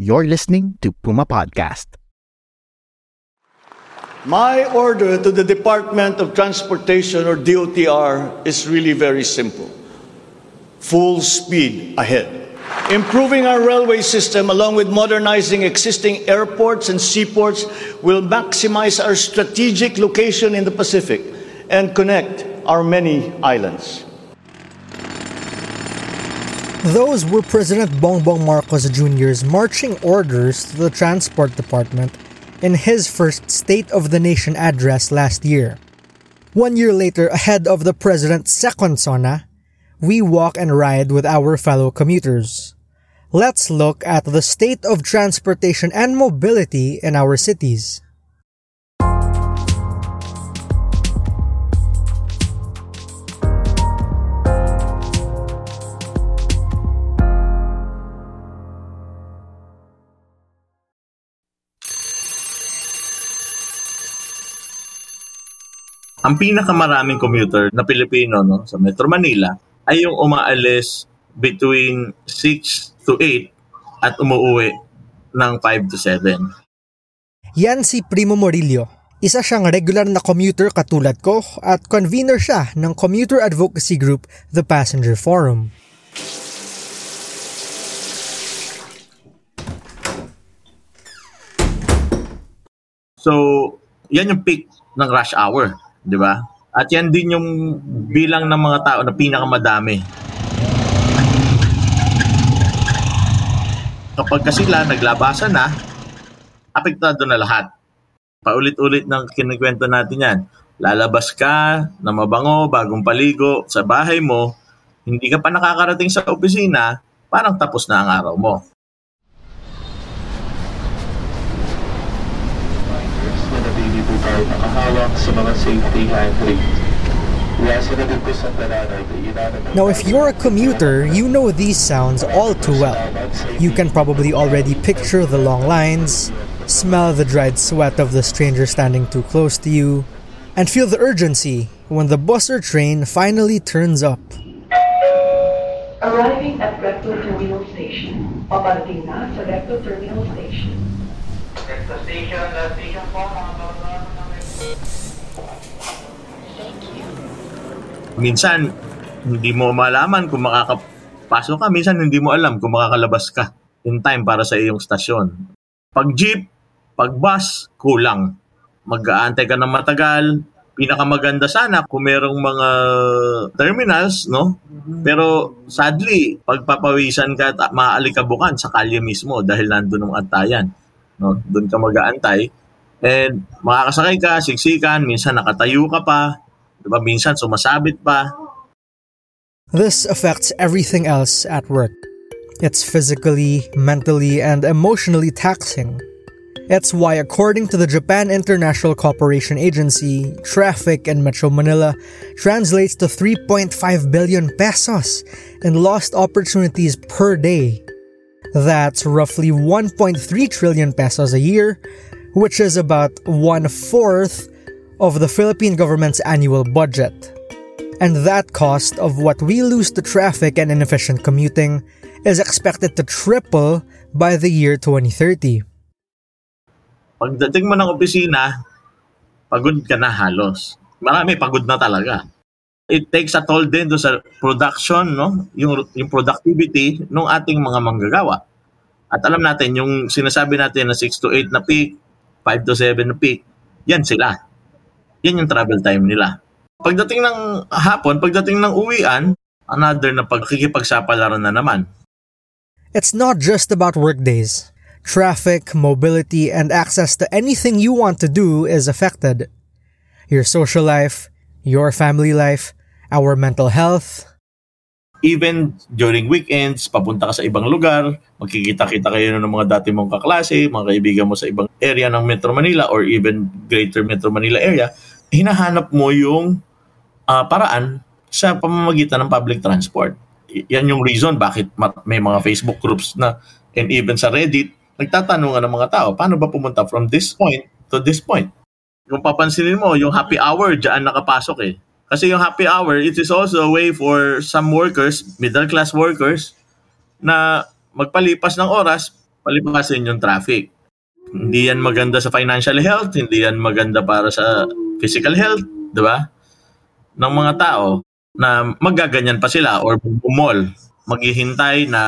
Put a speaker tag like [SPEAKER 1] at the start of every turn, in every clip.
[SPEAKER 1] You're listening to Puma Podcast.
[SPEAKER 2] My order to the Department of Transportation or DOTR is really very simple. Full speed ahead. Improving our railway system along with modernizing existing airports and seaports will maximize our strategic location in the Pacific and connect our many islands.
[SPEAKER 3] Those were President Bongbong Marcos Jr.'s marching orders to the Transport Department in his first State of the Nation address last year. One year later, ahead of the President's second SONA, we walk and ride with our fellow commuters. Let's look at the state of transportation and mobility in our cities.
[SPEAKER 4] Ang pinakamaraming commuter na Pilipino no, sa Metro Manila ay yung umaalis between 6 to 8 at umuwi ng 5 to 7.
[SPEAKER 3] Yan si Primo Morillo. Isa siyang regular na commuter katulad ko at convener siya ng commuter advocacy group The Passenger Forum.
[SPEAKER 4] So, yan yung peak ng rush hour, di ba? At yan din yung bilang ng mga tao na pinakamadami. Kapag kasi sila naglabasan na, apektado na lahat. Paulit-ulit ng kinikwento natin yan. Lalabas ka na mabango, bagong paligo sa bahay mo, hindi ka pa nakakarating sa opisina, parang tapos na ang araw mo.
[SPEAKER 3] Now, if you're a commuter, you know these sounds all too well. You can probably already picture the long lines, smell the dried sweat of the stranger standing too close to you, and feel the urgency when the bus or train finally turns up.
[SPEAKER 5] Arriving at Recto Terminal Station. Paparating na sa Recto Terminal Station.
[SPEAKER 4] Minsan hindi mo malaman kung makakapasok ka, minsan hindi mo alam kung makakalabas ka in time para sa iyong stasyon. Pag jeep, pag bus, kulang. Mag-aantay ka ng matagal. Pinakamaganda sana kung merong mga terminals, no? Pero sadly, pagpapawisan ka at maaalikabukan sa kalye mismo dahil nandun ang antayan. No? Doon ka mag-aantay. And makakasakay ka, siksikan, minsan nakatayo ka pa, Diba? Minsan sumasabit pa.
[SPEAKER 3] This affects everything else at work. It's physically, mentally, and emotionally taxing. It's why, according to the Japan International Cooperation Agency, traffic in Metro Manila translates to 3.5 billion pesos in lost opportunities per day. That's roughly 1.3 trillion pesos a year, which is about one fourth of the Philippine government's annual budget. And that cost of what we lose to traffic and inefficient commuting is expected to triple by the year 2030.
[SPEAKER 4] Pagdating mo ng opisina, pagod ka na halos. Marami pagod na talaga. It takes a toll din do sa production, no? Yung, yung productivity ng ating mga manggagawa. At alam natin, yung sinasabi natin na 6 to 8 na peak, 5 to 7 na peak, yan sila yan yung travel time nila. Pagdating ng hapon, pagdating ng uwian, another na pagkikipagsapalaran na naman.
[SPEAKER 3] It's not just about workdays. Traffic, mobility, and access to anything you want to do is affected. Your social life, your family life, our mental health.
[SPEAKER 4] Even during weekends, papunta ka sa ibang lugar, magkikita-kita kayo ng mga dati mong kaklase, mga kaibigan mo sa ibang area ng Metro Manila or even greater Metro Manila area, hinahanap mo yung uh, paraan sa pamamagitan ng public transport. Yan yung reason bakit may mga Facebook groups na and even sa Reddit, nagtatanungan ng mga tao, paano ba pumunta from this point to this point? Kung papansinin mo, yung happy hour, dyan nakapasok eh kasi yung happy hour, it is also a way for some workers, middle class workers, na magpalipas ng oras, palipasin yung traffic. Hindi yan maganda sa financial health, hindi yan maganda para sa physical health, di ba? Ng mga tao na magaganyan pa sila or bumol, maghihintay na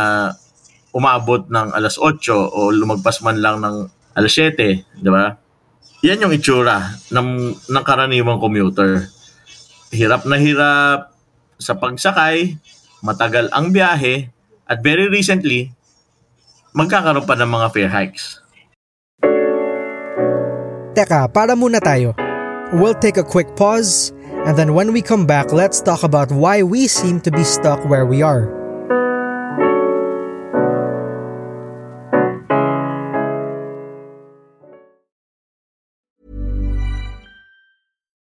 [SPEAKER 4] umabot ng alas 8 o lumagpas man lang ng alas 7, di ba? Yan yung itsura ng, ng karaniwang commuter hirap na hirap sa pagsakay, matagal ang biyahe, at very recently, magkakaroon pa ng mga fare hikes.
[SPEAKER 3] Teka, para muna tayo. We'll take a quick pause, and then when we come back, let's talk about why we seem to be stuck where we are.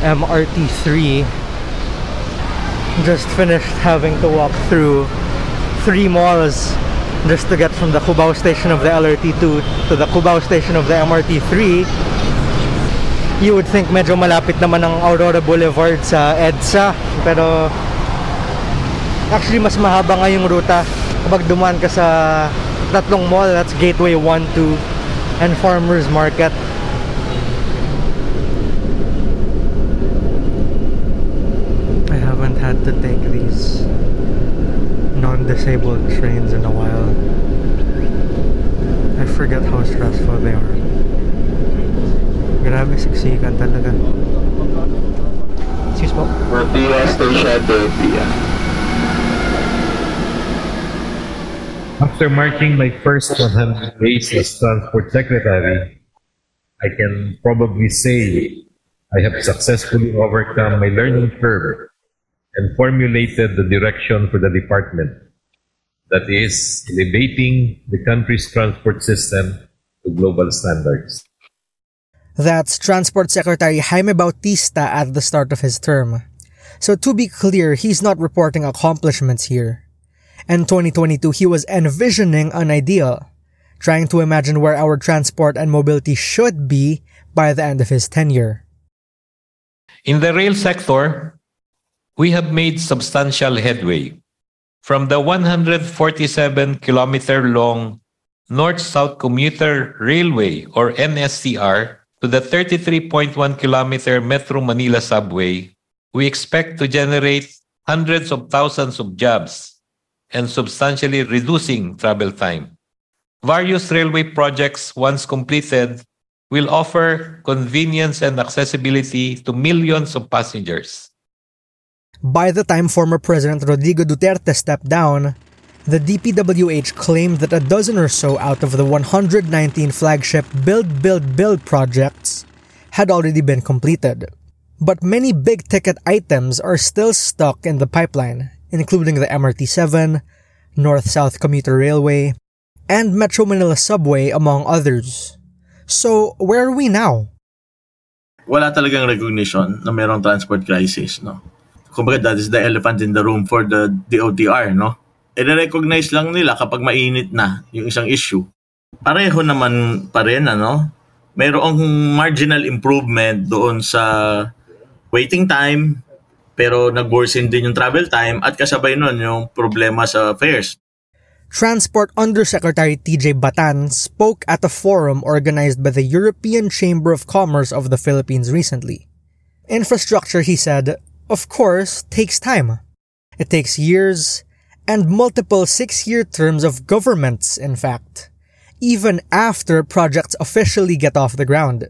[SPEAKER 3] MRT3 just finished having to walk through three malls just to get from the Cubao station of the LRT2 to the Cubao station of the MRT3 you would think medyo malapit naman ang Aurora Boulevard sa EDSA pero actually mas mahaba nga yung ruta kapag dumaan ka sa tatlong mall that's Gateway 1, 2 and Farmers Market had to take these non-disabled trains in a while. I forget how stressful they are. Grabe siksikan talaga. Excuse po.
[SPEAKER 6] Martia Station Delphia.
[SPEAKER 7] After marking my first 100 days as Transport Secretary, I can probably say I have successfully overcome my learning curve and formulated the direction for the department that is elevating the country's transport system to global standards.
[SPEAKER 3] That's Transport Secretary Jaime Bautista at the start of his term. So to be clear, he's not reporting accomplishments here. In 2022, he was envisioning an ideal, trying to imagine where our transport and mobility should be by the end of his tenure.
[SPEAKER 8] In the rail sector, we have made substantial headway. From the 147 kilometer long North South Commuter Railway or NSCR to the 33.1 kilometer Metro Manila subway, we expect to generate hundreds of thousands of jobs and substantially reducing travel time. Various railway projects, once completed, will offer convenience and accessibility to millions of passengers.
[SPEAKER 3] By the time former President Rodrigo Duterte stepped down, the DPWH claimed that a dozen or so out of the 119 flagship Build, Build, Build projects had already been completed. But many big ticket items are still stuck in the pipeline, including the MRT 7, North South Commuter Railway, and Metro Manila Subway, among others. So, where are we now?
[SPEAKER 4] Wala talagang recognition na mayroong transport crisis, no? Kumbaga, that is the elephant in the room for the DOTR, no? I-recognize lang nila kapag mainit na yung isang issue. Pareho naman pa rin, ano? Mayroong marginal improvement doon sa waiting time, pero nag-worsen din yung travel time at kasabay nun yung problema sa fares.
[SPEAKER 3] Transport Undersecretary TJ Batan spoke at a forum organized by the European Chamber of Commerce of the Philippines recently. Infrastructure, he said, of course, takes time. It takes years and multiple six year terms of governments, in fact, even after projects officially get off the ground.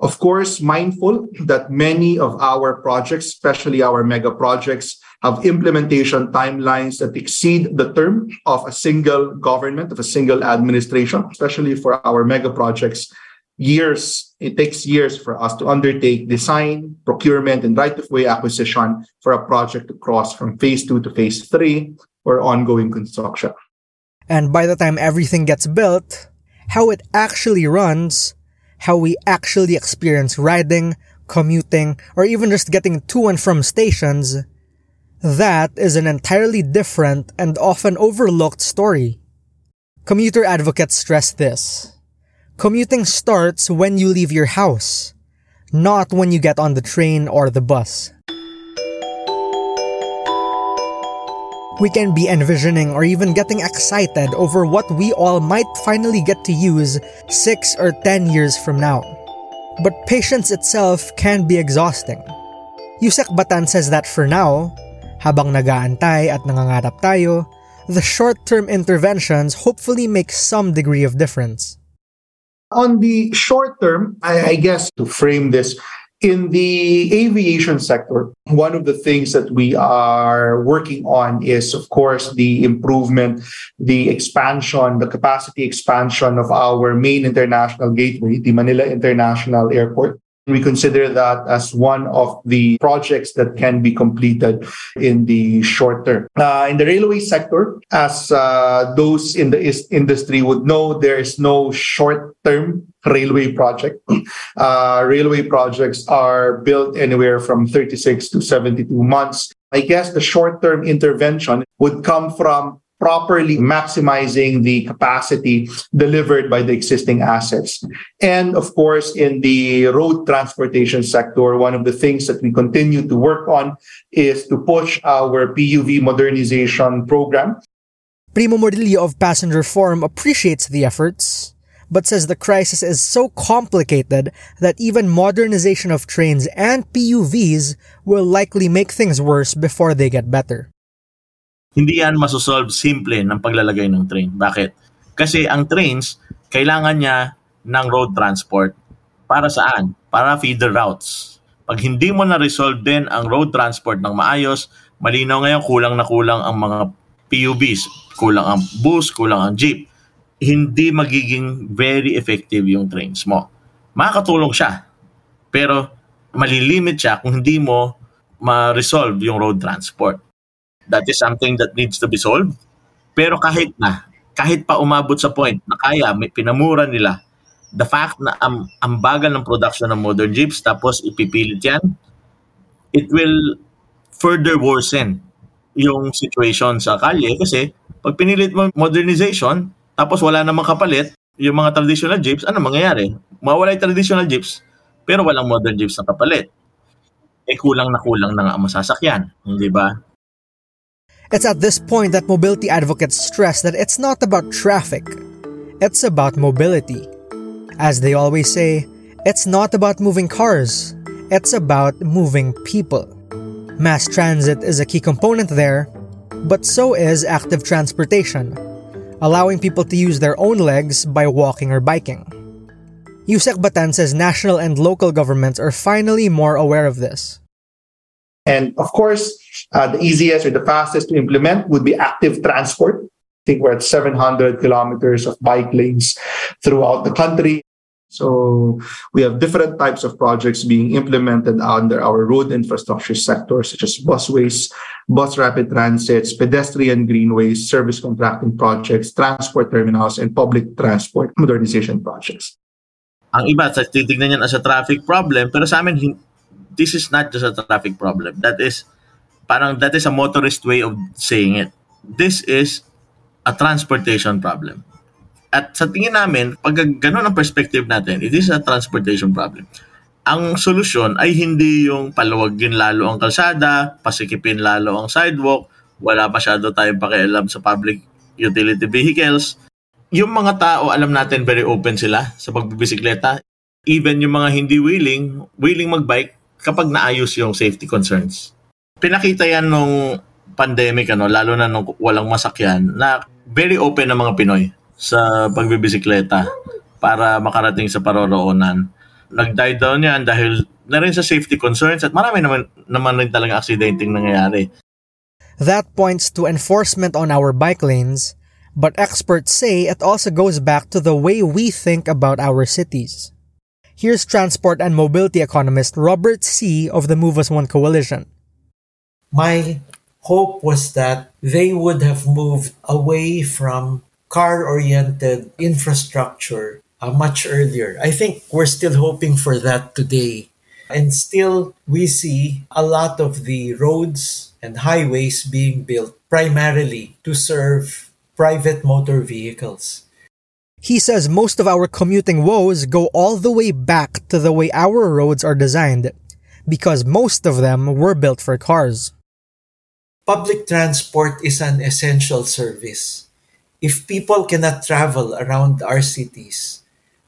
[SPEAKER 9] Of course, mindful that many of our projects, especially our mega projects, have implementation timelines that exceed the term of a single government, of a single administration, especially for our mega projects. Years, it takes years for us to undertake design, procurement, and right of way acquisition for a project to cross from phase two to phase three or ongoing construction.
[SPEAKER 3] And by the time everything gets built, how it actually runs, how we actually experience riding, commuting, or even just getting to and from stations, that is an entirely different and often overlooked story. Commuter advocates stress this. Commuting starts when you leave your house, not when you get on the train or the bus. We can be envisioning or even getting excited over what we all might finally get to use 6 or 10 years from now. But patience itself can be exhausting. Yusek Batan says that for now, habang nagaantay at nangangarap tayo, the short-term interventions hopefully make some degree of difference.
[SPEAKER 9] On the short term, I, I guess to frame this, in the aviation sector, one of the things that we are working on is, of course, the improvement, the expansion, the capacity expansion of our main international gateway, the Manila International Airport. We consider that as one of the projects that can be completed in the short term. Uh, in the railway sector, as uh, those in the industry would know, there is no short term railway project. Uh, railway projects are built anywhere from 36 to 72 months. I guess the short term intervention would come from properly maximizing the capacity delivered by the existing assets. And of course, in the road transportation sector, one of the things that we continue to work on is to push our PUV modernization program.
[SPEAKER 3] Primo Morillo of Passenger Forum appreciates the efforts, but says the crisis is so complicated that even modernization of trains and PUVs will likely make things worse before they get better.
[SPEAKER 4] Hindi yan masosolve simple ng paglalagay ng train. Bakit? Kasi ang trains, kailangan niya ng road transport. Para saan? Para feeder routes. Pag hindi mo na-resolve din ang road transport ng maayos, malinaw ngayon kulang na kulang ang mga PUVs, kulang ang bus, kulang ang jeep. Hindi magiging very effective yung trains mo. Makakatulong siya. Pero malilimit siya kung hindi mo ma-resolve yung road transport that is something that needs to be solved. Pero kahit na, kahit pa umabot sa point na kaya, may pinamura nila, the fact na ang, ang bagal ng production ng modern jeeps tapos ipipilit yan, it will further worsen yung situation sa kalye kasi pag pinilit mo modernization tapos wala namang kapalit, yung mga traditional jeeps, ano mangyayari? Mawala yung traditional jeeps pero walang modern jeeps na kapalit. Eh kulang na kulang na nga ang masasakyan, hindi ba?
[SPEAKER 3] It's at this point that mobility advocates stress that it's not about traffic, it's about mobility. As they always say, it's not about moving cars, it's about moving people. Mass transit is a key component there, but so is active transportation, allowing people to use their own legs by walking or biking. Yusek Batan says national and local governments are finally more aware of this.
[SPEAKER 9] And of course, uh, the easiest or the fastest to implement would be active transport. I think we're at 700 kilometers of bike lanes throughout the country. So we have different types of projects being implemented under our road infrastructure sector, such as busways, bus rapid transits, pedestrian greenways, service contracting projects, transport terminals, and public transport modernization projects.
[SPEAKER 4] Ang iba, titignan yan as a traffic problem, pero sa amin, this is not just a traffic problem. That is, parang that is a motorist way of saying it. This is a transportation problem. At sa tingin namin, pag ganun ang perspective natin, it is a transportation problem. Ang solusyon ay hindi yung paluwagin lalo ang kalsada, pasikipin lalo ang sidewalk, wala masyado tayong pakialam sa public utility vehicles, yung mga tao, alam natin very open sila sa pagbibisikleta. Even yung mga hindi willing, willing magbike kapag naayos yung safety concerns. Pinakita yan nung pandemic, ano, lalo na nung walang masakyan, na very open ang mga Pinoy sa pagbibisikleta para makarating sa paroroonan. Nag-die down yan dahil na rin sa safety concerns at marami naman, naman rin talaga aksidenteng nangyayari.
[SPEAKER 3] That points to enforcement on our bike lanes but experts say it also goes back to the way we think about our cities. Here's transport and mobility economist Robert Siy of the Move As One Coalition.
[SPEAKER 10] My hope was that they would have moved away from car oriented infrastructure uh, much earlier. I think we're still hoping for that today. And still, we see a lot of the roads and highways being built primarily to serve private motor vehicles.
[SPEAKER 3] He says most of our commuting woes go all the way back to the way our roads are designed, because most of them were built for cars.
[SPEAKER 10] Public transport is an essential service. If people cannot travel around our cities,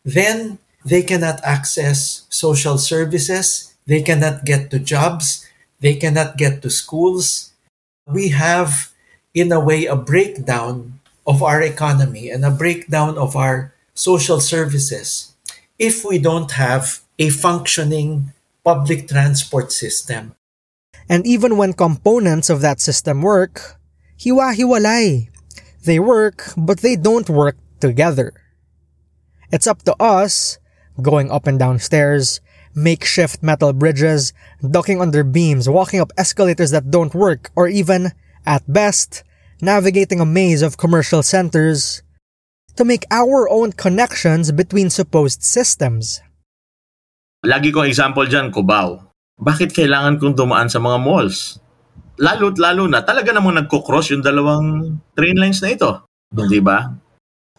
[SPEAKER 10] then they cannot access social services, they cannot get to jobs, they cannot get to schools. We have, in a way, a breakdown of our economy and a breakdown of our social services if we don't have a functioning public transport system.
[SPEAKER 3] And even when components of that system work, hiwa-hiwalay. They work, but they don't work together. It's up to us, going up and down stairs, makeshift metal bridges, ducking under beams, walking up escalators that don't work, or even, at best, navigating a maze of commercial centers to make our own connections between supposed systems.
[SPEAKER 4] Lagi kong example dyan, Cubao. Bakit kailangan kong dumaan sa mga malls? Lalo't lalo na, talaga namang nagko-cross yung dalawang train lines na ito. Hindi ba?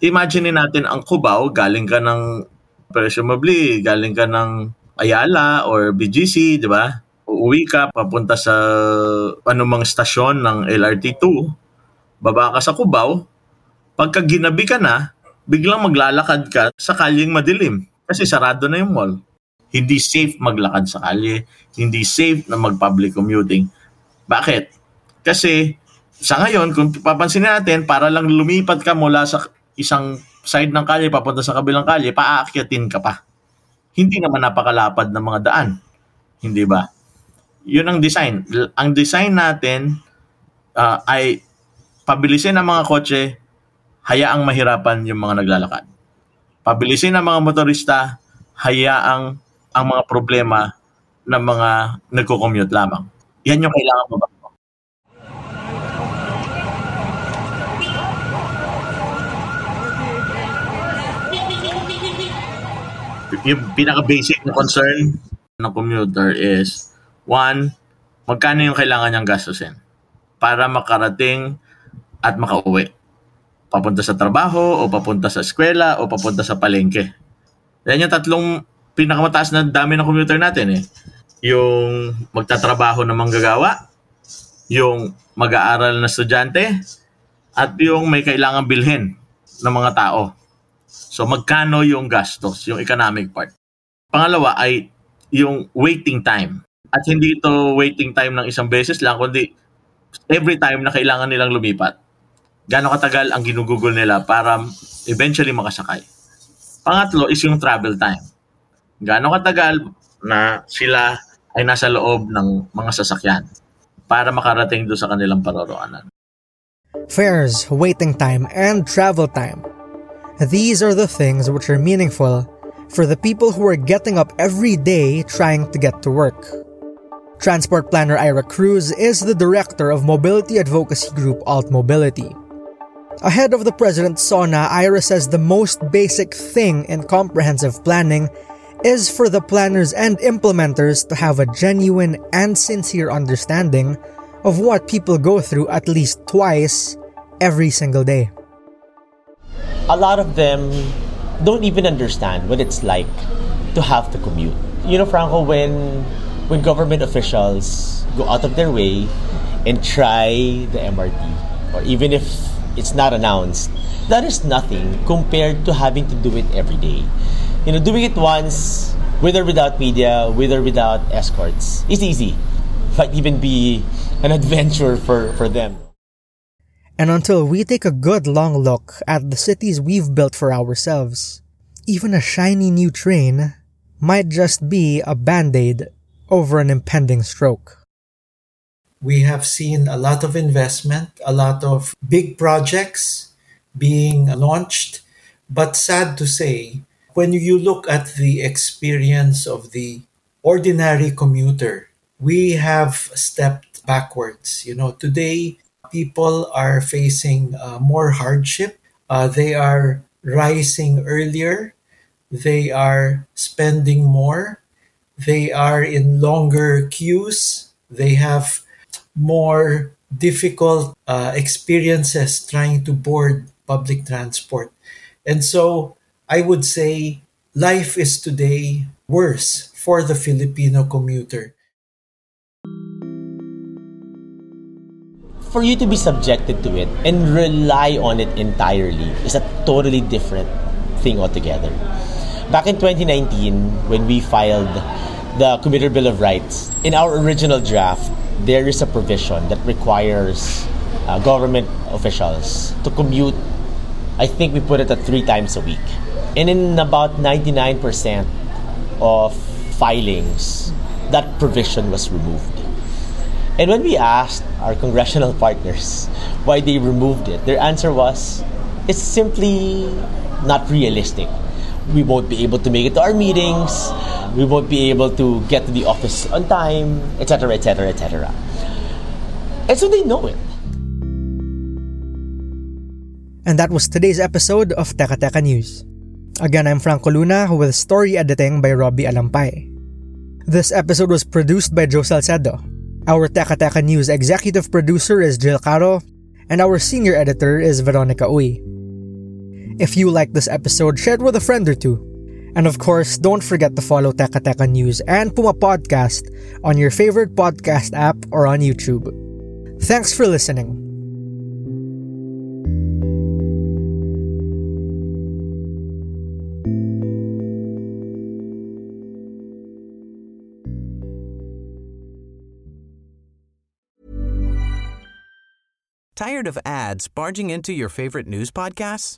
[SPEAKER 4] Imagine natin ang Cubao, galing ka ng presumably, galing ka ng Ayala or BGC, di ba? Uuwi ka, papunta sa anumang stasyon ng LRT2 baba ka sa Cubao, pagka ginabi ka na, biglang maglalakad ka sa kalyeng madilim kasi sarado na yung mall. Hindi safe maglakad sa kalye, hindi safe na mag-public commuting. Bakit? Kasi sa ngayon, kung papansin natin, para lang lumipat ka mula sa isang side ng kalye papunta sa kabilang kalye, paaakyatin ka pa. Hindi naman napakalapad ng mga daan. Hindi ba? Yun ang design. Ang design natin uh, ay pabilisin ang mga kotse, hayaang mahirapan yung mga naglalakad. Pabilisin ang mga motorista, hayaang ang mga problema ng mga nagko-commute lamang. Yan yung kailangan mo ba? Yung pinaka-basic na concern ng commuter is, one, magkano yung kailangan niyang gastusin para makarating at makauwi. Papunta sa trabaho, o papunta sa eskwela, o papunta sa palengke. Yan yung tatlong pinakamataas na dami ng commuter natin eh. Yung magtatrabaho ng manggagawa, yung mag-aaral na estudyante, at yung may kailangan bilhin ng mga tao. So magkano yung gastos, yung economic part. Pangalawa ay yung waiting time. At hindi ito waiting time ng isang beses lang, kundi every time na kailangan nilang lumipat gaano katagal ang ginugugol nila para eventually makasakay. Pangatlo is yung travel time. Gaano katagal na sila ay nasa loob ng mga sasakyan para makarating doon sa kanilang paroroonan.
[SPEAKER 3] Fares, waiting time, and travel time. These are the things which are meaningful for the people who are getting up every day trying to get to work. Transport planner Ira Cruz is the director of mobility advocacy group Alt Mobility. Ahead of the president's SONA, Ira says the most basic thing in comprehensive planning is for the planners and implementers to have a genuine and sincere understanding of what people go through at least twice every single day.
[SPEAKER 11] A lot of them don't even understand what it's like to have to commute. You know, Franco, when when government officials go out of their way and try the MRT, or even if it's not announced, that is nothing compared to having to do it every day. You know, doing it once, with or without media, with or without escorts, is easy. Might even be an adventure for, for them.
[SPEAKER 3] And until we take a good long look at the cities we've built for ourselves, even a shiny new train might just be a band aid over an impending stroke.
[SPEAKER 10] We have seen a lot of investment, a lot of big projects being launched, but sad to say, when you look at the experience of the ordinary commuter, we have stepped backwards. You know, today people are facing uh, more hardship. Uh, they are rising earlier. They are spending more. They are in longer queues. They have more difficult uh, experiences trying to board public transport. And so I would say life is today worse for the Filipino commuter.
[SPEAKER 11] For you to be subjected to it and rely on it entirely is a totally different thing altogether. Back in 2019, when we filed the Commuter Bill of Rights, in our original draft, there is a provision that requires uh, government officials to commute. I think we put it at three times a week. And in about 99% of filings, that provision was removed. And when we asked our congressional partners why they removed it, their answer was it's simply not realistic. We won't be able to make it to our meetings, we won't be able to get to the office on time, etc., etc., etc. And so they know it.
[SPEAKER 3] And that was today's episode of Teka Teka News. Again, I'm Franco Luna with story editing by Robbie Alampay. This episode was produced by Joe Salcedo. Our Teka Teka News executive producer is Jill Caro, and our senior editor is Veronica Uy. If you like this episode, share it with a friend or two. And of course, don't forget to follow Teka Teka News and Puma Podcast on your favorite podcast app or on YouTube. Thanks for listening.
[SPEAKER 12] Tired of ads barging into your favorite news podcasts?